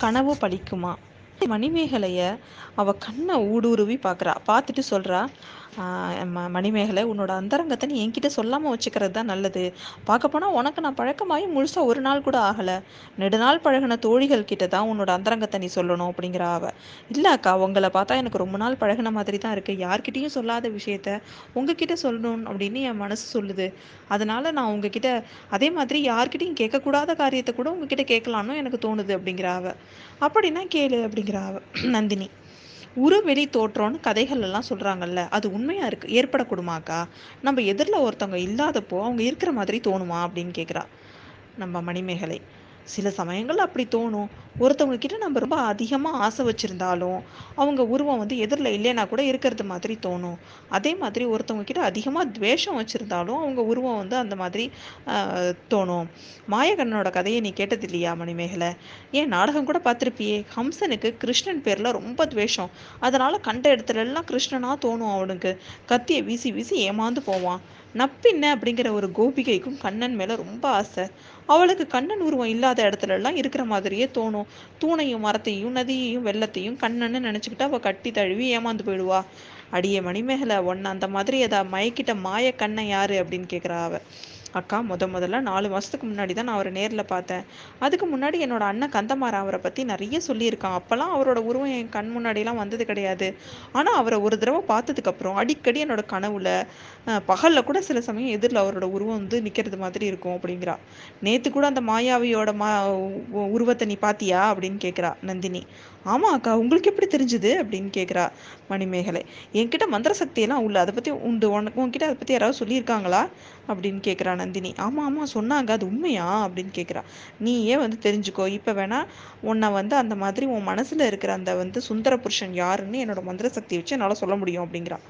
கனவு பழிக்குமா மணிமேகலைய அவ கண்ணை ஊடுருவி பார்க்குறா. பார்த்துட்டு சொல்கிறா ம மணிமேகலை உன்னோட அந்தரங்கத்தை நீ என்கிட்ட சொல்லாமல் வச்சுக்கிறது தான் நல்லது. பார்க்க போனால் உனக்கு நான் பழக்கமாகி முழுசாக ஒரு நாள் கூட ஆகலை. நெடுநாள் பழகின தோழிகள் கிட்ட தான் உன்னோட அந்தரங்கத்தை நீ சொல்லணும் அப்படிங்கிற அவ இல்லை அக்கா உங்களை பார்த்தா எனக்கு ரொம்ப நாள் பழகின மாதிரி தான் இருக்குது யார்கிட்டயும் சொல்லாத விஷயத்த உங்ககிட்ட சொல்லணும் அப்படின்னு என் மனசு சொல்லுது. அதனால நான் உங்ககிட்ட அதே மாதிரி யார்கிட்டையும் கேட்கக்கூடாத காரியத்தை கூட உங்ககிட்ட கேட்கலான்னு எனக்கு தோணுது அப்படிங்கிற அவ அப்படின்னா கேளு அப்படிங்கிற அவ நந்தினி. உருவெளி தோற்றம்னு கதைகள் எல்லாம் சொல்கிறாங்கல்ல அது உண்மையாக இருக்குது ஏற்படக்கூடுமாக்கா? நம்ம எதிரில் ஒருத்தவங்க இல்லாதப்போ அவங்க இருக்கிற மாதிரி தோணுமா அப்படின்னு கேட்குறா நம்ம மணிமேகலை. சில சமயங்கள் அப்படி தோணும். ஒருத்தவங்க கிட்ட நம்ம ரொம்ப அதிகமாக ஆசை வச்சுருந்தாலும் அவங்க உருவம் வந்து எதிரில் இல்லைன்னா கூட இருக்கிறது மாதிரி தோணும். அதே மாதிரி ஒருத்தவங்க கிட்ட அதிகமாக துவேஷம் வச்சுருந்தாலும் அவங்க உருவம் வந்து அந்த மாதிரி தோணும். மாயகண்ணனோட கதையை நீ கேட்டது இல்லையா மணிமேகலை? ஏன் நாடகம் கூட பார்த்துருப்பியே? ஹம்சனுக்கு கிருஷ்ணன் பேரில் ரொம்ப துவேஷம். அதனால் கண்ட இடத்துலலாம் கிருஷ்ணனாக தோணும் அவனுக்கு. கத்தியை வீசி வீசி ஏமாந்து போவான். நப்பின்ன அப்படிங்கிற ஒரு கோபிகைக்கும் கண்ணன் மேலே ரொம்ப ஆசை. அவளுக்கு கண்ணன் உருவம் இல்லாத இடத்துல எல்லாம் இருக்கிற மாதிரியே தோணும். தூணையும் மரத்தையும் நதியையும் வெள்ளத்தையும் கண்ணன்னு நினச்சிக்கிட்டு அவ கட்டி தழுவி ஏமாந்து போயிடுவா. அடியே மணிமேகலை ஒன்னு அந்த மாதிரி ஏதா மயக்கிட்ட மாய கண்ணன் யாரு அப்படின்னு கேக்குறா அவ. அக்கா முத முதல்ல நாலு மாதத்துக்கு முன்னாடி தான் நான் அவரை நேரில் பார்த்தேன். அதுக்கு முன்னாடி என்னோட அண்ணன் கந்தமாரா அவரை பற்றி நிறைய சொல்லியிருக்கான். அப்போல்லாம் அவரோட உருவம் என் கண் முன்னாடியெல்லாம் வந்தது கிடையாது. ஆனால் அவரை ஒரு தடவை பார்த்ததுக்கப்புறம் அடிக்கடி என்னோட கனவுல பகலில் கூட சில சமயம் எதிரில் அவரோட உருவம் வந்து நிற்கிறது மாதிரி இருக்கும் அப்படிங்கிறா. நேற்று கூட அந்த மாயாவியோட மா உருவத்தை நீ பாத்தியா? அப்படின்னு கேட்குறா நந்தினி. ஆமா அக்கா உங்களுக்கு எப்படி தெரிஞ்சுது? அப்படின்னு கேட்குறா மணிமேகலை. என்கிட்ட மந்திர சக்தியெல்லாம் உள்ள அதை பற்றி உண்டு உனக்கு உன்கிட்ட அதை பற்றி யாராவது சொல்லியிருக்காங்களா? அப்படின்னு கேட்குறா நந்தினி. ஆமாம் ஆமாம் சொன்னாங்க அது உண்மையா? அப்படின்னு கேட்குறா நீ ஏன் வந்து தெரிஞ்சுக்கோ? இப்போ வேணா உன்னை வந்து அந்த மாதிரி உன் மனசில் இருக்கிற அந்த வந்து சுந்தர புருஷன் யாருன்னு என்னோட மந்திர சக்தி வச்சு என்னால் சொல்ல முடியும் அப்படிங்கிறா.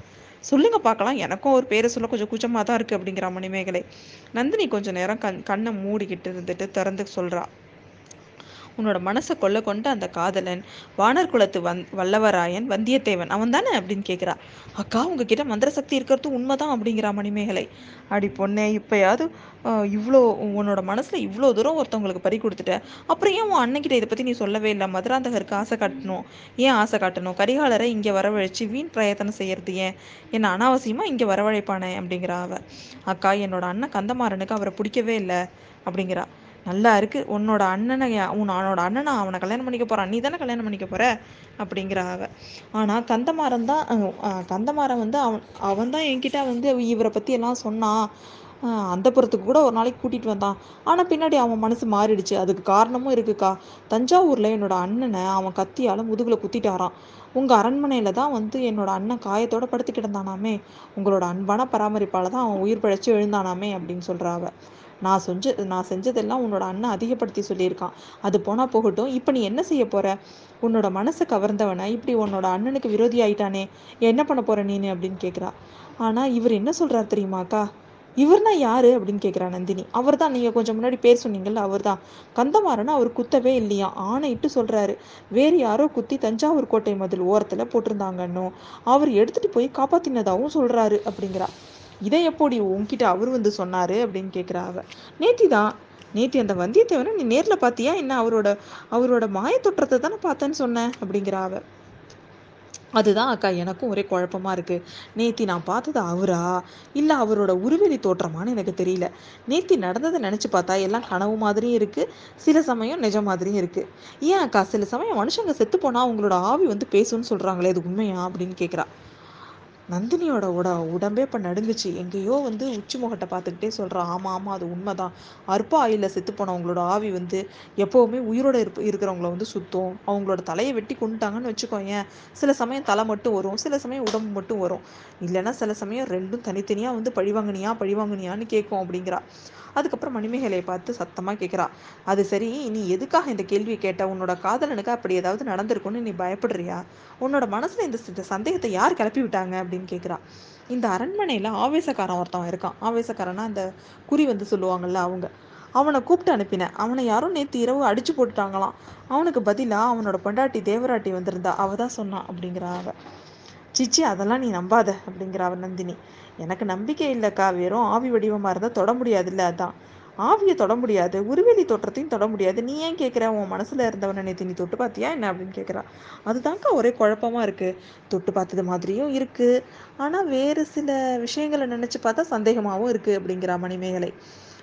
சொல்லுங்க பார்க்கலாம். எனக்கும் ஒரு பேரை சொல்ல கொஞ்சம் கூச்சமாக தான் இருக்குது அப்படிங்கிற மணிமேகலை. நந்தினி கொஞ்சம் நேரம் கண் கண்ணை மூடிக்கிட்டு இருந்துட்டு திறந்து சொல்கிறா உன்னோட மனசை கொள்ள கொண்ட அந்த காதலன் வானர் குலத்து வந் வல்லவராயன் வந்தியத்தேவன் அவன் தானே அப்படின்னு கேட்குறா அக்கா உங்ககிட்ட மந்திர சக்தி இருக்கிறது உண்மைதான் அப்படிங்கிறா மணிமேகலை. அடி பொண்ணே இப்போயாவது இவ்வளோ உன்னோட மனசில் இவ்வளோ தூரம் ஒருத்தவங்களுக்கு பறி கொடுத்துட்ட. அப்புறம் ஏன் உன் அண்ணன்கிட்ட இதை பற்றி நீ சொல்லவே இல்லை? மதுராந்தகருக்கு ஆசை காட்டணும். ஏன் ஆசை காட்டணும்? கரிகாலரை இங்கே வரவழைச்சு வீண் பிரயத்தனம் செய்யறது ஏன்? என்னை அனாவசியமாக இங்கே வரவழைப்பானே? அப்படிங்கிறா அவ. அக்கா என்னோட அண்ணன் கந்தமாறனுக்கு அவரை பிடிக்கவே இல்லை. அப்படிங்கிறா. நல்லா இருக்கு. உன்னோட அண்ணனை உன்னோட அண்ணனை அவனை கல்யாணம் பண்ணிக்க போறான் நீ தானே கல்யாணம் பண்ணிக்க போற? அப்படிங்கிற அவ ஆனா கந்தமாறன் தான் கந்தமாறன் வந்து அவன் அவன் தான் என்கிட்ட வந்து இவரை பத்தி எல்லாம் சொன்னான். அந்த புறத்துக்கு கூட ஒரு நாளைக்கு கூட்டிகிட்டு வந்தான். ஆனால் பின்னாடி அவன் மனசு மாறிடுச்சு. அதுக்கு காரணமும் இருக்குக்கா. தஞ்சாவூரில் என்னோட அண்ணனை அவன் கத்தியால் முதுகில் குத்திட்டாரான் உங்கள் அரண்மனையில் தான் வந்து என்னோட அண்ணன் காயத்தோட படுத்து கிடந்தானாமே உங்களோட அன்பான பராமரிப்பால் தான் அவன் உயிர் பிழைச்சி எழுந்தானாமே அப்படின்னு சொல்கிறா நான் செஞ்ச நான் செஞ்சதெல்லாம் உன்னோட அண்ணன் அதிகப்படுத்தி சொல்லியிருக்கான். அது போனால் போகட்டும். இப்போ நீ என்ன செய்ய போற? உன்னோட மனசை கவர்ந்தவனை? இப்படி உன்னோட அண்ணனுக்கு விரோதி ஆயிட்டானே. என்ன பண்ண போற நீனு? அப்படின்னு கேட்குறா ஆனால் இவர் என்ன சொல்கிறார் தெரியுமாக்கா இவர்னா யாரு? அப்படின்னு கேட்குறா நந்தினி. அவர் தான் நீங்கள் கொஞ்சம் முன்னாடி பேர் சொன்னீங்கல்ல அவர் தான் கந்தமாறன் அவர் குத்தவே இல்லையா? ஆணையிட்டு சொல்கிறாரு வேறு யாரோ குத்தி தஞ்சாவூர் கோட்டை மதில் ஓரத்தில் போட்டிருந்தாங்கன்னு அவர் எடுத்துகிட்டு போய் காப்பாற்றினதாகவும் சொல்கிறாரு அப்படிங்கிறா. இதை எப்படி உன்கிட்ட அவர் வந்து சொன்னாரு அப்படின்னு கேட்குறா அவ. நேத்தி தான் நேத்தி அந்த வந்தியத்தேவனை நீ நேரில் பார்த்தியா என்ன அவரோட அவரோட மாயத்தொற்றத்தை தானே பார்த்தேன்னு சொன்னேன் அப்படிங்கிற அவ. அதுதான் அக்கா எனக்கும் ஒரே குழப்பமா இருக்கு. நேத்தி நான் பார்த்தது அவரா? இல்லை அவரோட உருவெளி தோற்றமான்னு எனக்கு தெரியல. நேத்தி நடந்ததை நினச்சி பார்த்தா எல்லாம் கனவு மாதிரியும் இருக்கு சில சமயம் நிஜம் மாதிரியும் இருக்கு. ஏன் அக்கா சில சமயம் மனுஷங்க செத்து போனா அவங்களோட ஆவி வந்து பேசுன்னு சொல்றாங்களே இது உண்மையா? அப்படின்னு கேட்குறா நந்தினியோட உட உடம்பே இப்போ நடுங்குச்சு. எங்கேயோ வந்து உச்சி முகட்டை பார்த்துக்கிட்டே சொல்கிறான் ஆமாம் ஆமாம் அது உண்மைதான். அற்ப ஆயில செத்து போனவங்களோட ஆவி வந்து எப்போவுமே உயிரோட இருப்ப இருக்கிறவங்கள வந்து சுத்தம். அவங்களோட தலையை வெட்டி கொண்டுட்டாங்கன்னு வச்சுக்கோங்க சில சமயம் தலை மட்டும் வரும். சில சமயம் உடம்பு மட்டும் வரும். இல்லைன்னா சில சமயம் ரெண்டும் தனித்தனியாக வந்து பழிவாங்கினியா பழிவாங்கினியான்னு கேட்கும் அப்படிங்கிறா. அதுக்கப்புறம் மணிமேகலையை பார்த்து சத்தமாக கேட்குறா அது சரி நீ எதுக்காக இந்த கேள்வியை கேட்ட? உன்னோட காதலனுக்கு அப்படி ஏதாவது நடந்திருக்கும்னு நீ பயப்படுறியா? உன்னோட மனசில் இந்த சந்தேகத்தை யார் கிளப்பி விட்டாங்க? அப்படின்னு கேட்குறா இந்த அரண்மனையில் ஆவேசக்காரன் ஒருத்தவன் இருக்கான். ஆவேசக்காரனா அந்த குறி வந்து சொல்லுவாங்கல்ல அவங்க. அவனை கூப்பிட்டு அனுப்பினேன். அவனை யாரும் நேற்று இரவு அடிச்சு போட்டுட்டாங்களாம். அவனுக்கு பதிலாக அவனோட பொண்டாட்டி தேவராட்டி வந்திருந்தா. அவ தான் சொன்னான் அப்படிங்கிறா அவ. சிச்சி அதெல்லாம் நீ நம்பாத அப்படிங்கிற அவ நந்தினி. எனக்கு நம்பிக்கை இல்லைக்கா. வெறும் ஆவி வடிவமாக இருந்தால் தொட முடியாதுல்ல அதான். ஆவியை தொட முடியாது உருவெளி தோற்றத்தையும் தொட முடியாது. நீ ஏன் கேட்குற? உன் மனசில் இருந்தவனை நேற்று நீ தொட்டு பார்த்தியா என்ன அப்படின்னு கேட்குறா. அதுதான்க்கா ஒரே குழப்பமாக இருக்குது தொட்டு பார்த்தது மாதிரியும் இருக்குது ஆனால் வேறு சில விஷயங்களை நினச்சி பார்த்தா சந்தேகமாகவும் இருக்குது அப்படிங்கிறா மணிமேகலை.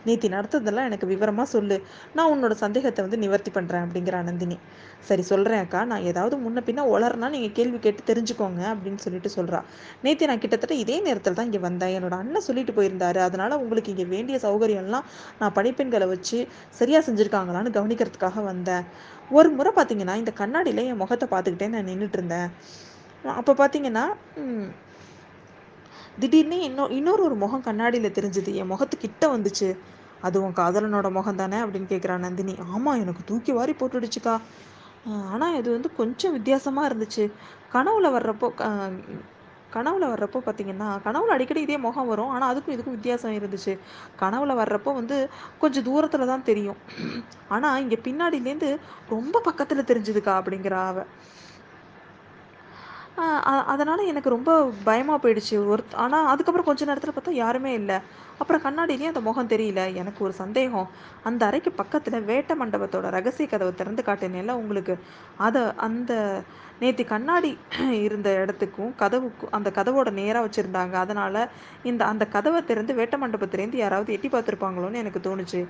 நேத்தி நடத்ததெல்லாம் எனக்கு விவரமாக சொல்லு. நான் உன்னோட சந்தேகத்தை வந்து நிவர்த்தி பண்ணுறேன் அப்படிங்கிற நந்தினி சரி சொல்கிறேன் அக்கா. நான் ஏதாவது முன்ன பின்ன உளறனா நீங்கள் கேள்வி கேட்டு தெரிஞ்சுக்கோங்க அப்படின்னு சொல்லிட்டு சொல்கிறா நேத்தி நான் கிட்டத்தட்ட இதே நேரத்தில் தான் இங்கே வந்தேன். என்னோட அண்ணன் சொல்லிட்டு போயிருந்தாரு. அதனால் உங்களுக்கு இங்கே வேண்டிய சௌகரியம்லாம் நான் பணிப்பெண்களை வச்சு சரியாக செஞ்சுருக்காங்களான்னு கவனிக்கிறதுக்காக வந்தேன். ஒரு முறை பார்த்தீங்கன்னா இந்த கண்ணாடியில் என் முகத்தை பார்த்துக்கிட்டே நான் நின்றுட்டு இருந்தேன். அப்போ பார்த்தீங்கன்னா திடீர்னு இன்னொ இன்னொரு ஒரு முகம் கண்ணாடியில் தெரிஞ்சுது. என் முகத்துக்கிட்ட வந்துச்சு. அது உன் காதலனோட முகம் தானே அப்படின்னு கேட்குறா நந்தினி. ஆமாம் எனக்கு தூக்கி வாரி போட்டுடுச்சுக்கா. ஆனால் இது வந்து கொஞ்சம் வித்தியாசமாக இருந்துச்சு. கனவுல வர்றப்போ கனவுல வர்றப்போ பார்த்தீங்கன்னா கனவுல அடிக்கடி இதே முகம் வரும். ஆனால் அதுக்கும் இதுக்கும் வித்தியாசம் இருந்துச்சு. கனவுல வர்றப்போ வந்து கொஞ்சம் தூரத்தில் தான் தெரியும். ஆனால் இங்கே பின்னாடியிலேருந்து ரொம்ப பக்கத்தில் தெரிஞ்சுதுக்கா அப்படிங்கிறா அவள் அதனால் எனக்கு ரொம்ப பயமாக போயிடுச்சு. ஒரு ஆனால் அதுக்கப்புறம் கொஞ்ச நேரத்தில் பார்த்தா யாருமே இல்லை. அப்புறம் கண்ணாடியிலேயும் அந்த முகம் தெரியல. எனக்கு ஒரு சந்தேகம். அந்த அறைக்கு பக்கத்தில் வேட்ட மண்டபத்தோட ரகசிய கதவை திறந்து காட்டினேல உங்களுக்கு. அதை அந்த நேற்று கண்ணாடி இருந்த இடத்துக்கும் கதவுக்கும் அந்த கதவோட நேராக வச்சுருந்தாங்க. அதனால் இந்த அந்த கதவை திறந்து வேட்ட மண்டபத்துலேருந்து யாராவது எட்டி பார்த்துருப்பாங்களோன்னு எனக்கு தோணுச்சு.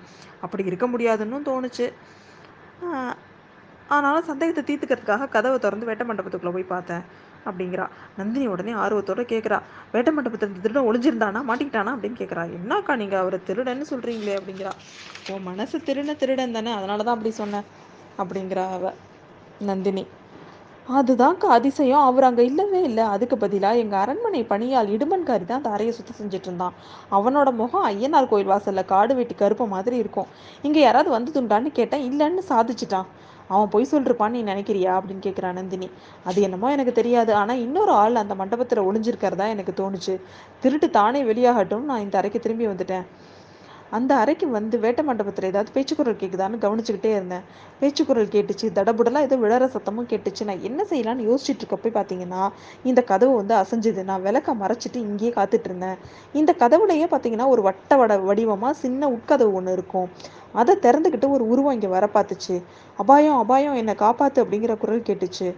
அப்படி இருக்க முடியாதுன்னு தோணுச்சு. ஆனாலும் சந்தேகத்தை தீர்த்துக்கிறதுக்காக கதவை திறந்து வேட்ட மண்டபத்துக்குள்ளே போய் பார்த்தேன். அப்படிங்கிறா. நந்தினி உடனே ஆர்வத்தோட கேட்குறா வேட்ட மண்டபத்தில் திருடன் ஒளிஞ்சிருந்தானா? மாட்டிக்கிட்டானா? அப்படின்னு கேட்குறா என்னக்கா நீங்கள் அவரை திருடன்னு சொல்கிறீங்களே அப்படிங்கிறா. உன் மனசு திருட திருடன் தானே அதனால தான் அப்படி சொன்னேன் அப்படிங்கிறா அவ நந்தினி. அதுதான்க்கா அதிசயம். அவர் அங்கே இல்லவே இல்லை. அதுக்கு பதிலாக எங்கள் அரண்மனை பணியால் இடுமன்காரி தான் அந்த அறையை சுத்தம் செஞ்சுட்டு இருந்தான் அவனோட முகம் ஐயனார் கோயில் வாசலில் காடு வெட்டி கருப்பு மாதிரி இருக்கும். இங்கே யாராவது வந்து கேட்டேன் இல்லைன்னு சாதிச்சிட்டான். அவன் பொய் சொல்லிருப்பான்னு நீ நினைக்கிறியா அப்படின்னு கேட்குறா நந்தினி. அது என்னமோ எனக்கு தெரியாது. ஆனால் இன்னொரு ஆள் அந்த மண்டபத்தில் ஒளிஞ்சிருக்கிறதா எனக்கு தோணுச்சு. திருட்டு தானே வெளியாகட்டும் நான் இந்த அறைக்கு திரும்பி வந்துட்டேன். அந்த அறைக்கு வந்து வேட்ட மண்டபத்தில் ஏதாவது பேச்சுக்குரல் கேட்குதான்னு கவனிச்சுக்கிட்டே இருந்தேன். பேச்சுக்குரல் கேட்டுச்சு தடபுடலாக ஏதோ விழற சத்தமும் கேட்டுச்சு. நான் என்ன செய்யலான்னு யோசிச்சுட்டு இருக்கப்போ பார்த்தீங்கன்னா இந்த கதவு வந்து அசைஞ்சுது. நான் விளக்க மறைச்சிட்டு இங்கேயே காத்துட்டு இருந்தேன். இந்த கதவுலையே பார்த்தீங்கன்னா ஒரு வட்ட வட வடிவமாக சின்ன உட்கதவு ஒன்று இருக்கும். அதை திறந்துக்கிட்டு ஒரு உருவம் இங்கே வர பார்த்துச்சு அபாயம் அபாயம் என்னை காப்பாத்து அப்படிங்கிற குரல் கேட்டுச்சு.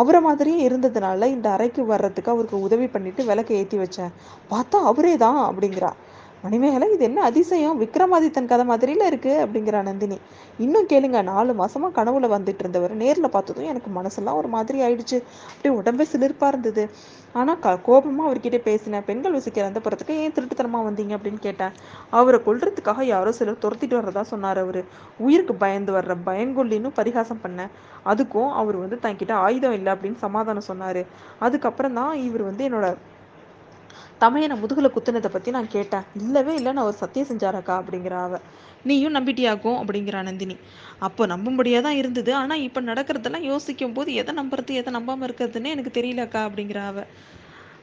அவரை மாதிரியே இருந்ததுனால இந்த அறைக்கு வர்றதுக்கு அவருக்கு உதவி பண்ணிட்டு விளக்கை ஏற்றி வச்சேன். பார்த்தா அவரே தான் அப்படிங்கிறா. மணிமேகலை இது என்ன அதிசயம்? விக்ரமாதித்தன் கதை மாதிரில இருக்கு அப்படிங்கிற நந்தினி. இன்னும் கேளுங்க நாலு மாசமா கனவுல வந்துட்டு இருந்தவர் நேர்ல பார்த்ததும் எனக்கு மனசெல்லாம் ஒரு மாதிரி ஆயிடுச்சு. அப்படியே உடம்பே சிலிர்ப்பா இருந்தது. ஆனா க கோபமா அவர்கிட்ட பேசினேன் பெண்கள் வசிக்கிற அந்த புறத்துக்கு ஏன் திருட்டுத்தனமா வந்தீங்க? அப்படின்னு கேட்டேன். அவரை கொல்றதுக்காக யாரோ சிலர் துரத்திட்டு வர்றதா சொன்னார் அவரு. உயிருக்கு பயந்து வர்ற பயங்கொல்லின்னு பரிகாசம் பண்ணேன் அதுக்கும் அவர் வந்து தன்கிட்ட ஆயுதம் இல்லை அப்படின்னு சமாதானம் சொன்னாரு. அதுக்கப்புறம் தான் இவர் வந்து என்னோட தமையனை முதுகுல குத்துனதை பற்றி நான் கேட்டேன். இல்லவே இல்லைன்னு அவர் சத்தியம் செஞ்சாரக்கா அப்படிங்கிற அவ. நீயும் நம்பிட்டியாக்கும் அப்படிங்கிறா நந்தினி. அப்போ நம்பும்படியாக தான் இருந்தது. ஆனால் இப்போ நடக்கிறதெல்லாம் யோசிக்கும் போது எதை நம்புறது எதை நம்பாமல் இருக்கிறதுன்னு எனக்கு தெரியலக்கா அப்படிங்கிற அவ.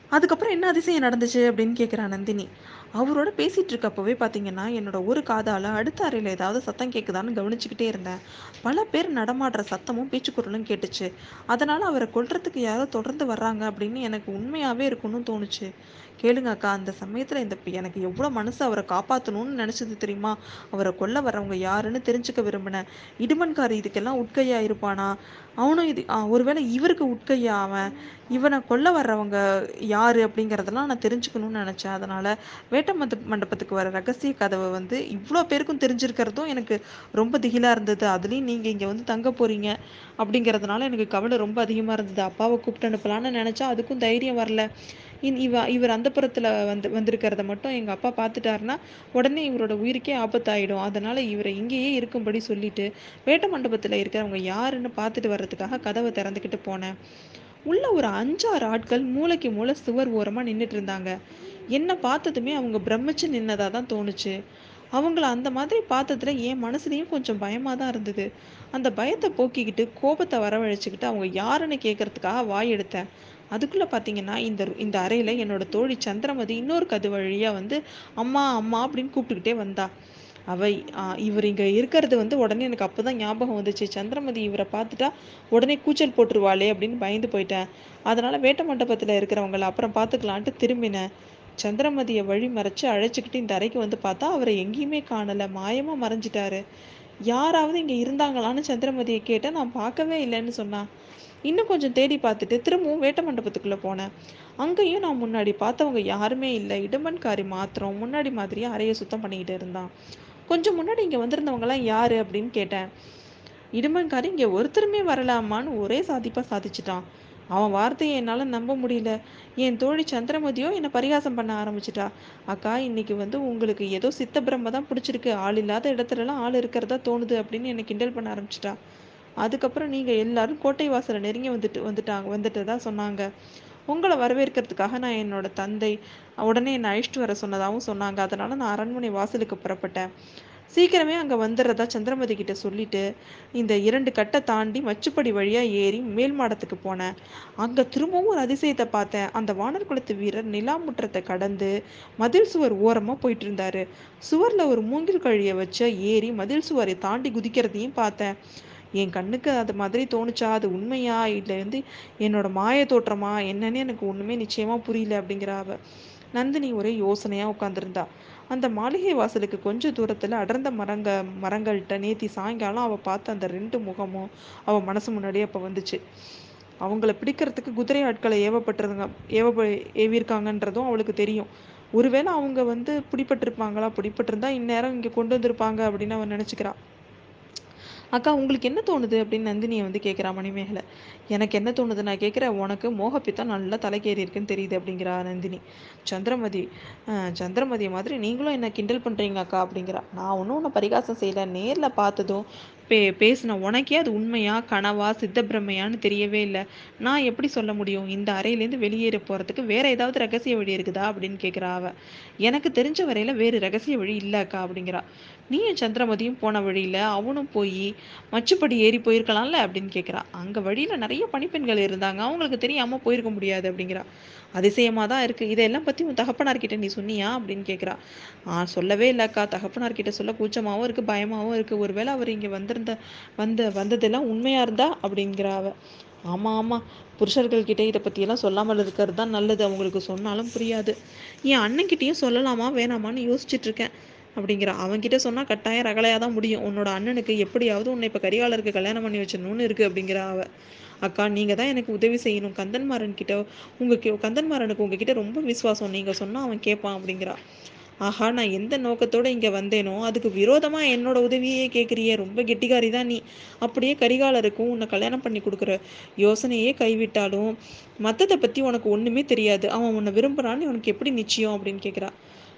அதுக்கப்புறம் என்ன அதிசயம் நடந்துச்சு அப்படின்னு கேட்குறா நந்தினி. அவரோட பேசிகிட்டு இருக்கப்பவே பார்த்தீங்கன்னா என்னோட ஒரு காதால் அடுத்த அறையில் ஏதாவது சத்தம் கேட்குதான்னு கவனிச்சுக்கிட்டே இருந்தேன். பல பேர் நடமாடுற சத்தமும் பேச்சுக்குரலும் கேட்டுச்சு. அதனால் அவரை கொல்றதுக்கு யாரோ தொடர்ந்து வர்றாங்க அப்படின்னு எனக்கு உண்மையாகவே இருக்குன்னு தோணுச்சு. கேளுங்க அக்கா அந்த சமயத்தில் இந்த எனக்கு எவ்வளோ மனசு அவரை காப்பாற்றணும்னு நினச்சது தெரியுமா? அவரை கொல்ல வர்றவங்க யாருன்னு தெரிஞ்சுக்க விரும்பினேன். இடுமன்காரி இதுக்கெல்லாம் உட்கையா இருப்பானா? அவனும் இது ஒருவேளை இவருக்கு உட்கையா அவன்? இவனை கொல்ல வர்றவங்க யாரு அப்படிங்கிறதெல்லாம் நான் தெரிஞ்சுக்கணும்னு நினச்சேன். அதனால் வேட்ட மந்த மண்டபத்துக்கு வர ரகசிய கதவை வந்து இவ்வளோ பேருக்கும் தெரிஞ்சிருக்கிறதும் எனக்கு ரொம்ப திகிலாக இருந்தது. அதுலேயும் நீங்கள் இங்கே வந்து தங்க போகிறீங்க அப்படிங்கிறதுனால எனக்கு கவலை ரொம்ப அதிகமாக இருந்தது. அப்பாவை கூப்பிட்டு அனுப்பலான்னு நினச்சா அதுக்கும் தைரியம் வரல. இவ இவர் அந்த புறத்தில் வந்து வந்திருக்கிறத மட்டும் எங்கள் அப்பா பார்த்துட்டாருன்னா உடனே இவரோட உயிருக்கே ஆபத்தாயிடும். அதனால் இவரை இங்கேயே இருக்கும்படி சொல்லிட்டு வேட்ட மண்டபத்தில் இருக்கிறவங்க யாருன்னு பார்த்துட்டு வர்றதுக்காக கதவை திறந்துக்கிட்டு போனேன். உள்ள ஒரு அஞ்சாறு ஆட்கள் மூளைக்கு மூளை சுவர் ஓரமாக நின்றுட்டு இருந்தாங்க. என்னை பார்த்ததுமே அவங்க பிரமிச்சு நின்னதாக தான் தோணுச்சு. அவங்கள அந்த மாதிரி பார்த்ததுல என் மனசுலையும் கொஞ்சம் பயமாக தான் இருந்தது. அந்த பயத்தை போக்கிக்கிட்டு கோபத்தை வரவழைச்சிக்கிட்டு அவங்க யாருன்னு கேட்கறதுக்காக வாய் எடுத்தேன். அதுக்குள்ளே பார்த்தீங்கன்னா இந்த இந்த அறையில் என்னோட தோழி சந்திரமதி இன்னொரு கது வழியாக வந்து அம்மா அம்மா அப்படின்னு கூப்பிட்டுக்கிட்டே வந்தா. அவை இவர் இங்கே இருக்கிறது வந்து உடனே எனக்கு அப்போ தான் ஞாபகம் வந்துச்சு. சந்திரமதி இவரை பார்த்துட்டா உடனே கூச்சல் போட்டுருவாளே அப்படின்னு பயந்து போயிட்டேன். அதனால் வேட்ட மண்டபத்தில் இருக்கிறவங்கள அப்புறம் பார்த்துக்கலான்ட்டு திரும்பினேன். சந்திரமதியை வழி மறைச்சு அழைச்சிக்கிட்டு இந்த அறைக்கு வந்து பார்த்தா அவரை எங்கேயுமே காணலை. மாயமாக மறைஞ்சிட்டாரு. யாராவது இங்கே இருந்தாங்களான்னு சந்திரமதியை கேட்டால் நான் பார்க்கவே இல்லைன்னு சொன்னான் இன்னும் கொஞ்சம் தேடி பார்த்துட்டு திரும்பவும் வேட்ட மண்டபத்துக்குள்ளே போனேன். அங்கேயும் நான் முன்னாடி பார்த்தவங்க யாருமே இல்லை. இடுமன்காரி மாத்திரம் முன்னாடி மாதிரியே அறையை சுத்தம் பண்ணிக்கிட்டு இருந்தான். கொஞ்சம் முன்னாடி இங்கே வந்திருந்தவங்கலாம் யார் அப்படின்னு கேட்டேன். இடுமன்காரி இங்கே ஒருத்தருமே வரலாமான்னு ஒரே சாதிப்பாக சாதிச்சிட்டான். அவன் வார்த்தையை என்னால் நம்ப முடியல. என் தோழி சந்திரமதியோ என்னை பரிகாசம் பண்ண ஆரம்பிச்சிட்டா. அக்கா இன்னைக்கு வந்து உங்களுக்கு ஏதோ சித்த பிரம்ம தான் பிடிச்சிருக்கு. ஆள் இல்லாத இடத்துலலாம் ஆள் இருக்கிறதா தோணுது அப்படின்னு என்னை கிண்டல் பண்ண ஆரம்பிச்சிட்டா. அதுக்கப்புறம் நீங்கள் எல்லாரும் கோட்டை வாசலை நெருங்கி வந்துட்டு வந்துட்டாங்க வந்துட்டு தான் சொன்னாங்க. உங்களை வரவேற்கிறதுக்காக நான் என்னோட தந்தை உடனே என்னை அழைச்சிட்டு வர சொன்னதாகவும் சொன்னாங்க. அதனால் நான் அரண்மனை வாசலுக்கு புறப்பட்டேன். சீக்கிரமே அங்கே வந்துடுறதா சந்திரமதி கிட்ட சொல்லிட்டு இந்த இரண்டு கட்டை தாண்டி மச்சுப்படி வழியாக ஏறி மேல் மாடத்துக்கு போனேன். அங்கே திரும்பவும் ஒரு அதிசயத்தை பார்த்தேன். அந்த வானர் குளத்து வீரர் நிலா முற்றத்தை கடந்து மதில் சுவர் ஓரமாக போயிட்டு இருந்தாரு. சுவரில் ஒரு மூங்கில் கழியை வச்ச ஏறி மதில் சுவரை தாண்டி குதிக்கிறதையும் பார்த்தேன். என் கண்ணுக்கு அது மாதிரி தோணுச்சா? அது உண்மையா? இல்லை வந்து என்னோட மாய தோற்றமா? என்னன்னு எனக்கு ஒன்றுமே நிச்சயமாக புரியல அப்படிங்கிற அவ. நந்தினி ஒரே யோசனையாக உட்காந்துருந்தா அந்த மாளிகை வாசலுக்கு கொஞ்ச தூரத்தில் அடர்ந்த மரங்க மரங்கள்கிட்ட நேத்தி சாயங்காலம் அவள் பார்த்த அந்த ரெண்டு முகமும் அவள் மனசு முன்னாடியே அப்போ வந்துச்சு. அவங்கள பிடிக்கிறதுக்கு குதிரை ஆட்களை ஏவப்பட்டிருந்தாங்க ஏவ ஏவியிருக்காங்கன்றதும் அவளுக்கு தெரியும். ஒருவேளை அவங்க வந்து பிடிப்பட்டிருப்பாங்களா பிடிப்பட்டிருந்தா இந்நேரம் இங்கே கொண்டு வந்திருப்பாங்க அப்படின்னு அவன் நினச்சிக்கிறான் அக்கா உங்களுக்கு என்ன தோணுது? அப்படின்னு நந்தினியை வந்து கேட்குறா மணிமேகலை. எனக்கு என்ன தோணுது? நான் கேட்குறேன் உனக்கு மோகப்பித்தம் நல்லா தலைக்கேறி இருக்குன்னு தெரியுது அப்படிங்கிறா நந்தினி. சந்திரமதி சந்திரமதி மாதிரி நீங்களும் என்ன கிண்டல் பண்ணுறீங்க அக்கா அப்படிங்கிறா. நான் ஒன்றும் உன்னை பரிகாசம் செய்யலை. நேரில் பார்த்ததும் பே பேசின உனக்கே அது உண்மையா கனவா சித்தப்பிரமையான்னு தெரியவே இல்லை. நான் எப்படி சொல்ல முடியும்? இந்த அறையிலேருந்து வெளியேற போகிறதுக்கு வேற ஏதாவது ரகசிய வழி இருக்குதா? அப்படின்னு கேட்குறா அவ. எனக்கு தெரிஞ்ச வரையில் வேறு ரகசிய வழி இல்லை அக்கா அப்படிங்கிறா. நீயும் சந்திரமதியும் போன வழியில் அவனும் போய் மச்சுப்படி ஏறி போயிருக்கலாம்ல அப்படின்னு கேட்குறா அங்கே வழியில் நிறைய பணிப்பெண்கள் இருந்தாங்க. அவங்களுக்கு தெரியாமல் போயிருக்க முடியாது அப்படிங்கிறா. அதிசயமாக தான் இருக்குது இதெல்லாம் பற்றி உன் தகப்பனார்கிட்ட நீ சொன்னியா அப்படின்னு கேட்குறா ஆ சொல்லவே இல்லைக்கா. தகப்பனார்கிட்ட சொல்ல கூச்சமாகவும் இருக்குது பயமாகவும் இருக்குது ஒருவேளை அவர் இங்கே வந்திருந்த வந்த வந்ததெல்லாம் உண்மையாக இருந்தா அப்படிங்கிறா அவ. ஆமாம் ஆமாம் புருஷர்கள்கிட்ட இதை பற்றியெல்லாம் சொல்லாமல் இருக்கிறது தான் நல்லது. அவங்களுக்கு சொன்னாலும் புரியாது. என் அண்ணன்கிட்டேயும் சொல்லலாமா வேணாமான்னு யோசிச்சுட்டு இருக்கேன். அப்படிங்கிற அவன்கிட்ட சொன்னால் கட்டாயம் ரகலையாக தான் முடியும். உன்னோட அண்ணனுக்கு எப்படியாவது உன்னை இப்போ கரிகாலருக்கு கல்யாணம் பண்ணி வச்சிடணும்னு இருக்குது அப்படிங்கிற அவ. அக்கா நீங்கள் தான் எனக்கு உதவி செய்யணும். கந்தன்மாரன் கிட்ட உங்கள் கந்தன்மாறனுக்கு உங்ககிட்ட ரொம்ப விசுவாசம். நீங்கள் சொன்னால் அவன் கேட்பான் அப்படிங்கிறா. ஆஹா நான் எந்த நோக்கத்தோடு இங்கே வந்தேனோ அதுக்கு விரோதமாக என்னோட உதவியே கேட்குறியே ரொம்ப கெட்டிக்காரி தான் நீ. அப்படியே கரிகாலருக்கும் உன்னை கல்யாணம் பண்ணி கொடுக்குற யோசனையே கைவிட்டாலும் மற்றதை பற்றி உனக்கு ஒன்றுமே தெரியாது. அவன் உன்னை விரும்புகிறான்னு உனக்கு எப்படி நிச்சயம் அப்படின்னு கேட்குறா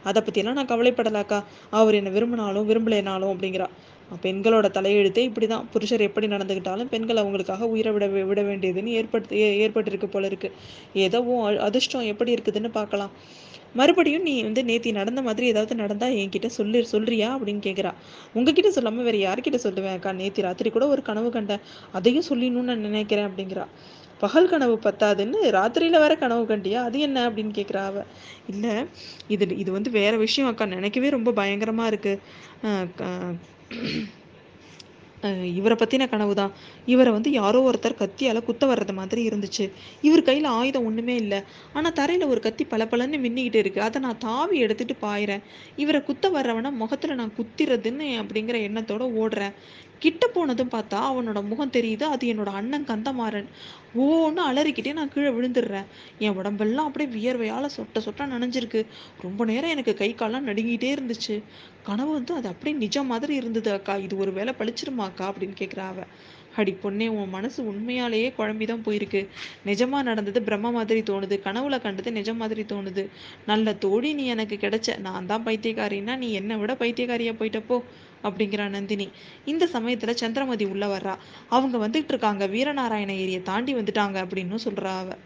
அதை பற்றியெல்லாம் நான் கவலைப்படலாக்கா. அவர் என்னை விரும்பினாலும் விரும்பலைனாலும் அப்படிங்கிறா. பெண்களோட தலையெழுத்தே இப்படி தான் புருஷர் எப்படி நடந்துக்கிட்டாலும் பெண்கள் அவங்களுக்காக உயிரை விட விட வேண்டியதுன்னு ஏற்படுத்தி ஏற்பட்டிருக்கு போல இருக்கு. ஏதோ அதிர்ஷ்டம் எப்படி இருக்குதுன்னு பார்க்கலாம். மறுபடியும் நீ வந்து நேத்தி நடந்த மாதிரி ஏதாவது நடந்தா என்கிட்ட சொல்லி சொல்றியா அப்படின்னு கேட்குறா உங்ககிட்ட சொல்லாம வேற யார்கிட்ட சொல்லுவேன் அக்கா? நேத்தி ராத்திரி கூட ஒரு கனவு கண்டேன் அதையும் சொல்லணும்னு நான் நினைக்கிறேன் அப்படிங்கிறா. பகல் கனவு பத்தாதுன்னு ராத்திரியில வேற கனவு கண்டியா? அது என்ன அப்படின்னு கேட்குறா அவ. இல்லை இது இது வந்து வேற விஷயம் அக்கா. நினைக்கவே ரொம்ப பயங்கரமா இருக்கு. இவரை பற்றின கனவு தான் இவரை வந்து யாரோ ஒருத்தர் கத்தியால் குத்த வர்றது மாதிரி இருந்துச்சு. இவர் கையில் ஆயுதம் ஒன்றுமே இல்லை. ஆனால் தரையில் ஒரு கத்தி பளபளன்னு மின்னிக்கிட்டு இருக்கு. அதை நான் தாவி எடுத்துட்டு பாயிறேன். இவரை குத்த வர்றவனை முகத்தில் நான் குத்திறதுன்னு அப்படிங்கிற எண்ணத்தோட ஓடுறேன். கிட்ட போனதும் பார்த்தா அவனோட முகம் தெரியுது. அது என்னோட அண்ணன் கந்தமாறன். ஓன்னு அலறிக்கிட்டே நான் கீழே விழுந்துடுறேன். என் உடம்பெல்லாம் அப்படியே வியர்வையால் சொட்ட சொட்ட நனைஞ்சிருக்கு. ரொம்ப நேரம் எனக்கு கை கால்லாம் நடுங்கிட்டே இருந்துச்சு. கனவு வந்து அது அப்படியே நிஜம் மாதிரி இருந்தது அக்கா. இது ஒரு வேலை பழிச்சிருமாக்கா அப்படின்னு கேட்குறா அவ. அடி பொண்ணே உன் மனசு உண்மையாலேயே குழம்பிதான் போயிருக்கு. நிஜமா நடந்தது பிரம்ம மாதிரி தோணுது. கனவுல கண்டது நிஜம் மாதிரி தோணுது. நல்ல தோழி நீ எனக்கு கிடைச்ச. நான் தான் பைத்தியக்காரின்னா நீ என்னை விட பைத்தியக்காரியா போயிட்டப்போ அப்படிங்கிறா நந்தினி. இந்த சமயத்துல சந்திரமதி உள்ள வர்றா. அவங்க வந்துட்டு இருக்காங்க. வீரநாராயண ஏரியை தாண்டி வந்துட்டாங்க அப்படின்னு சொல்றா அவ.